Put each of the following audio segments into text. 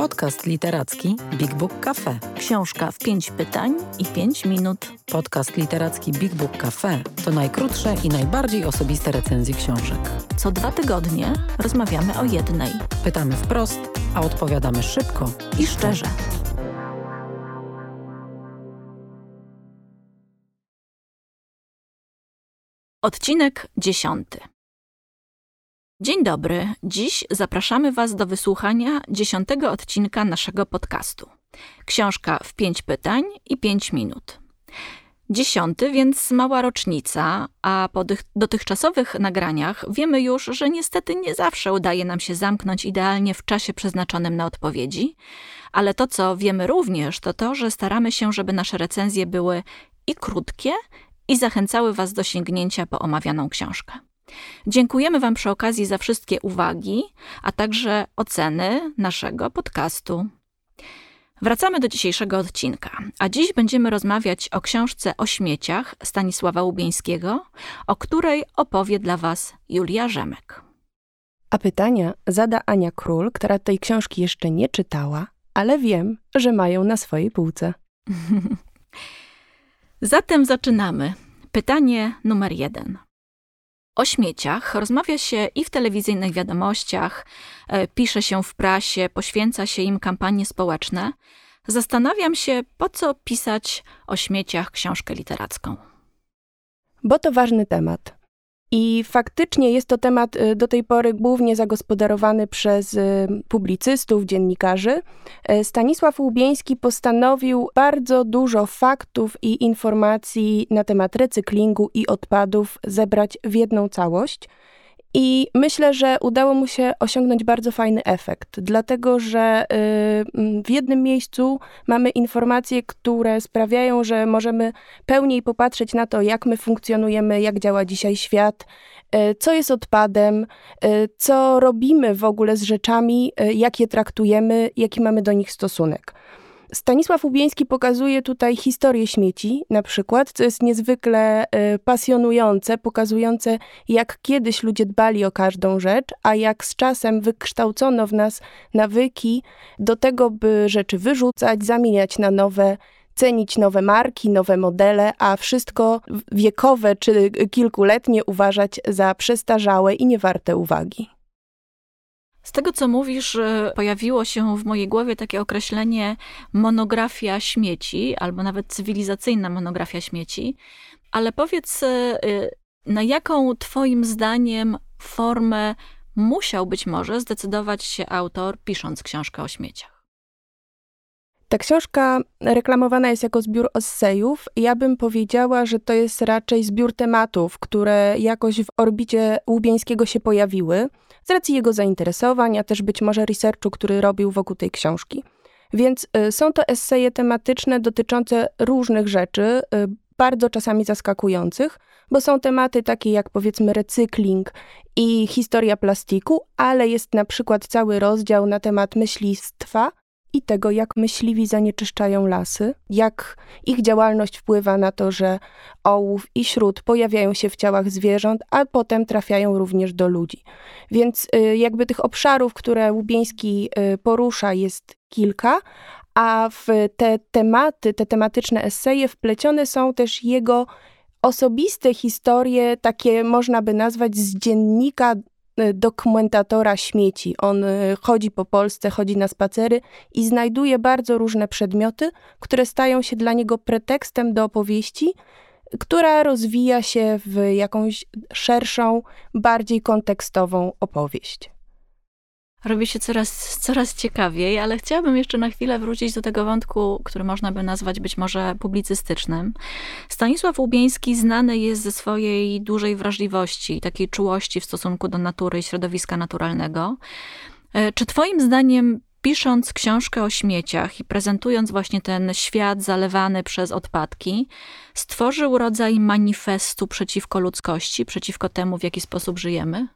Podcast literacki Big Book Cafe. Książka w pięć pytań i pięć minut. Podcast literacki Big Book Cafe to najkrótsze i najbardziej osobiste recenzje książek. Co dwa tygodnie rozmawiamy o jednej. Pytamy wprost, a odpowiadamy szybko I szczerze. Odcinek dziesiąty. Dzień dobry. Dziś zapraszamy Was do wysłuchania dziesiątego odcinka naszego podcastu. Książka w pięć pytań i pięć minut. Dziesiąty, więc mała rocznica, a po dotychczasowych nagraniach wiemy już, że niestety nie zawsze udaje nam się zamknąć idealnie w czasie przeznaczonym na odpowiedzi, ale to, co wiemy również, to to, że staramy się, żeby nasze recenzje były i krótkie, i zachęcały Was do sięgnięcia po omawianą książkę. Dziękujemy Wam przy okazji za wszystkie uwagi, a także oceny naszego podcastu. Wracamy do dzisiejszego odcinka, a dziś będziemy rozmawiać o książce o śmieciach Stanisława Łubieńskiego, o której opowie dla Was Julia Rzemek. A pytania zada Ania Król, która tej książki jeszcze nie czytała, ale wiem, że mają na swojej półce. Zatem zaczynamy. Pytanie numer jeden. O śmieciach rozmawia się i w telewizyjnych wiadomościach, e, pisze się w prasie, poświęca się im kampanie społeczne. Zastanawiam się, po co pisać o śmieciach książkę literacką. Bo to ważny temat. I faktycznie jest to temat y, do tej pory głównie zagospodarowany przez y, publicystów, dziennikarzy. Y, Stanisław Łubieński postanowił bardzo dużo faktów i informacji na temat recyklingu i odpadów zebrać w jedną całość. I myślę, że udało mu się osiągnąć bardzo fajny efekt, dlatego że y, w jednym miejscu mamy informacje, które sprawiają, że możemy pełniej popatrzeć na to, jak my funkcjonujemy, jak działa dzisiaj świat, y, co jest odpadem, y, co robimy w ogóle z rzeczami, jak je traktujemy, jaki mamy do nich stosunek. Stanisław Ubieński pokazuje tutaj historię śmieci, na przykład, co jest niezwykle y, pasjonujące, pokazujące, jak kiedyś ludzie dbali o każdą rzecz, a jak z czasem wykształcono w nas nawyki do tego, by rzeczy wyrzucać, zamieniać na nowe, cenić nowe marki, nowe modele, a wszystko wiekowe czy kilkuletnie uważać za przestarzałe i niewarte uwagi. Z tego, co mówisz, pojawiło się w mojej głowie takie określenie monografia śmieci, albo nawet cywilizacyjna monografia śmieci. Ale powiedz, y, na jaką Twoim zdaniem formę musiał być może zdecydować się autor, pisząc książkę o śmieciach? Ta książka reklamowana jest jako zbiór essayów. Ja bym powiedziała, że to jest raczej zbiór tematów, które jakoś w orbicie Łubieńskiego się pojawiły z racji jego zainteresowań, a też być może researchu, który robił wokół tej książki. Więc y, są to eseje tematyczne dotyczące różnych rzeczy, y, bardzo czasami zaskakujących, bo są tematy takie jak powiedzmy recykling i historia plastiku, ale jest na przykład cały rozdział na temat myślistwa, i tego, jak myśliwi zanieczyszczają lasy, jak ich działalność wpływa na to, że ołów i śród pojawiają się w ciałach zwierząt, a potem trafiają również do ludzi. Więc y, jakby tych obszarów, które Łubieński y, porusza, jest kilka, a w te tematy, te tematyczne eseje wplecione są też jego osobiste historie, takie można by nazwać z dziennika dokumentatora śmieci. On y, chodzi po Polsce, chodzi na spacery i znajduje bardzo różne przedmioty, które stają się dla niego pretekstem do opowieści, która rozwija się w jakąś szerszą, bardziej kontekstową opowieść. Robi się coraz, coraz ciekawiej, ale chciałabym jeszcze na chwilę wrócić do tego wątku, który można by nazwać być może publicystycznym. Stanisław Łubieński znany jest ze swojej dużej wrażliwości, takiej czułości w stosunku do natury i środowiska naturalnego. E, czy Twoim zdaniem, pisząc książkę o śmieciach i prezentując właśnie ten świat zalewany przez odpadki, stworzył rodzaj manifestu przeciwko ludzkości, przeciwko temu, w jaki sposób żyjemy?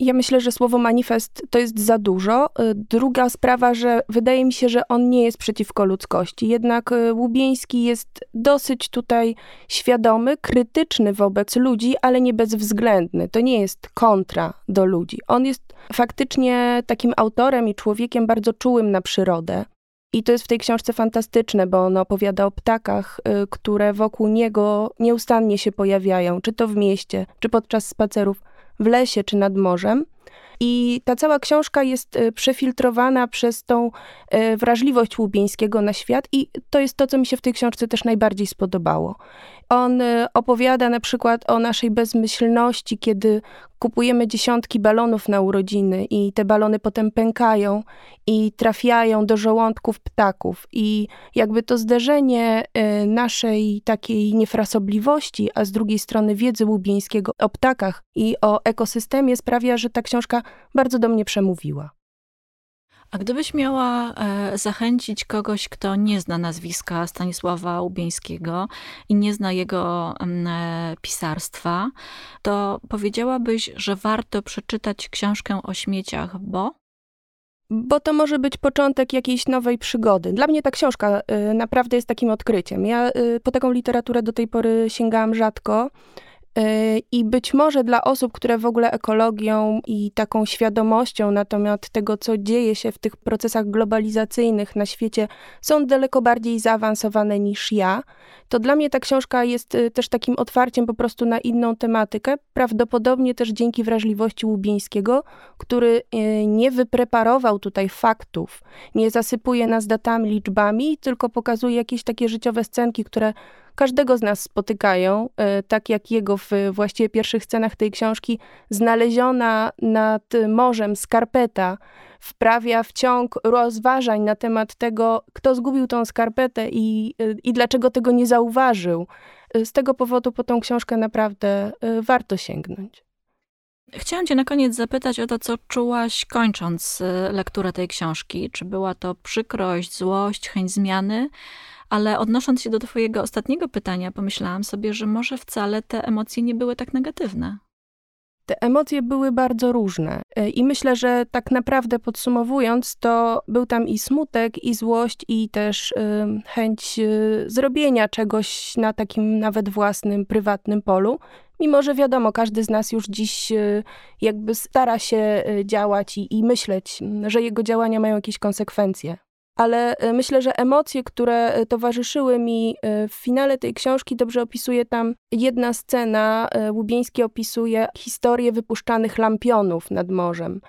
Ja myślę, że słowo manifest to jest za dużo. Y, druga sprawa, że wydaje mi się, że on nie jest przeciwko ludzkości. Jednak y, Łubieński jest dosyć tutaj świadomy, krytyczny wobec ludzi, ale nie bezwzględny. To nie jest kontra do ludzi. On jest faktycznie takim autorem i człowiekiem bardzo czułym na przyrodę. I to jest w tej książce fantastyczne, bo on opowiada o ptakach, y, które wokół niego nieustannie się pojawiają, czy to w mieście, czy podczas spacerów w lesie czy nad morzem. I ta cała książka jest e, przefiltrowana przez tą e, wrażliwość Łubieńskiego na świat, i to jest to, co mi się w tej książce też najbardziej spodobało. On e, opowiada na przykład o naszej bezmyślności, kiedy kupujemy dziesiątki balonów na urodziny i te balony potem pękają i trafiają do żołądków ptaków. I jakby to zderzenie naszej takiej niefrasobliwości, a z drugiej strony wiedzy Łubieńskiego o ptakach i o ekosystemie sprawia, że ta książka bardzo do mnie przemówiła. A gdybyś miała e, zachęcić kogoś, kto nie zna nazwiska Stanisława Łubieńskiego i nie zna jego e, pisarstwa, to powiedziałabyś, że warto przeczytać książkę o śmieciach, bo? Bo to może być początek jakiejś nowej przygody. Dla mnie ta książka y, naprawdę jest takim odkryciem. Ja po taką literaturę do tej pory sięgałam rzadko. Y, I być może dla osób, które w ogóle ekologią i taką świadomością na temat tego, co dzieje się w tych procesach globalizacyjnych na świecie, są daleko bardziej zaawansowane niż ja, to dla mnie ta książka jest y, też takim otwarciem po prostu na inną tematykę. Prawdopodobnie też dzięki wrażliwości Łubińskiego, który y, nie wypreparował tutaj faktów, nie zasypuje nas datami, liczbami, tylko pokazuje jakieś takie życiowe scenki, które każdego z nas spotykają, e, tak jak jego w właściwie pierwszych scenach tej książki, znaleziona nad morzem skarpeta wprawia w ciąg rozważań na temat tego, kto zgubił tą skarpetę i, e, i dlaczego tego nie zauważył. E, z tego powodu po tą książkę naprawdę warto sięgnąć. Chciałam Cię na koniec zapytać o to, co czułaś kończąc lekturę tej książki. Czy była to przykrość, złość, chęć zmiany? Ale odnosząc się do Twojego ostatniego pytania, pomyślałam sobie, że może wcale te emocje nie były tak negatywne. Te emocje były bardzo różne e, i myślę, że tak naprawdę podsumowując, to był tam i smutek, i złość, i też chęć y, zrobienia czegoś na takim nawet własnym, prywatnym polu. Mimo, że wiadomo, każdy z nas już dziś y, jakby stara się działać i, i myśleć, że jego działania mają jakieś konsekwencje ale e, myślę, że emocje, które e, towarzyszyły mi e, w finale tej książki, dobrze opisuje tam jedna scena. Łubieński opisuje historię wypuszczanych lampionów nad morzem.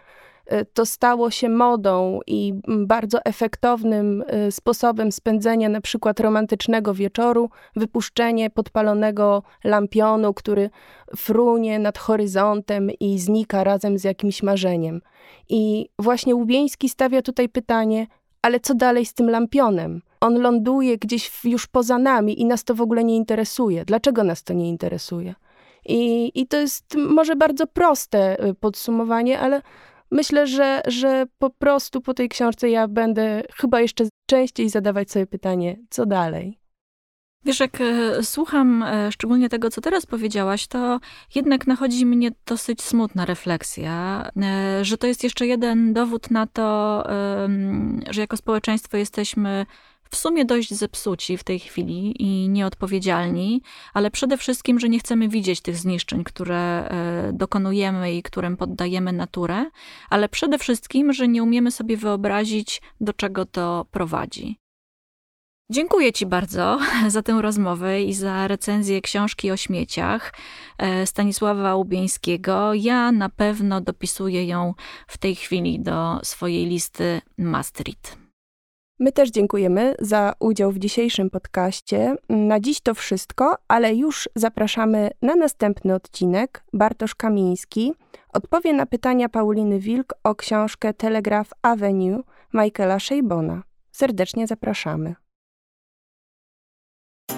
To stało się modą i bardzo efektownym sposobem spędzenia na przykład romantycznego wieczoru, wypuszczenie podpalonego lampionu, który frunie nad horyzontem i znika razem z jakimś marzeniem. I właśnie Łubieński stawia tutaj pytanie, ale co dalej z tym lampionem? On ląduje gdzieś już poza nami i nas to w ogóle nie interesuje. Dlaczego nas to nie interesuje? I, i to jest może bardzo proste y, podsumowanie, ale myślę, że, że po prostu po tej książce ja będę chyba jeszcze częściej zadawać sobie pytanie, co dalej. Wiesz, jak e, słucham e, szczególnie tego, co teraz powiedziałaś, to jednak nachodzi mnie dosyć smutna refleksja, e, że to jest jeszcze jeden dowód na to, że jako społeczeństwo jesteśmy w sumie dość zepsuci w tej chwili i nieodpowiedzialni, ale przede wszystkim, że nie chcemy widzieć tych zniszczeń, które dokonujemy i którym poddajemy naturę, ale przede wszystkim, że nie umiemy sobie wyobrazić, do czego to prowadzi. Dziękuję Ci bardzo za tę rozmowę i za recenzję książki o śmieciach e, Stanisława Łubieńskiego. Ja na pewno dopisuję ją w tej chwili do swojej listy Mastrit. My też dziękujemy za udział w dzisiejszym podcaście. Na dziś to wszystko, ale już zapraszamy na następny odcinek. Bartosz Kamiński odpowie na pytania Pauliny Wilk o książkę Telegraph Avenue Michaela Sheibona. Serdecznie zapraszamy.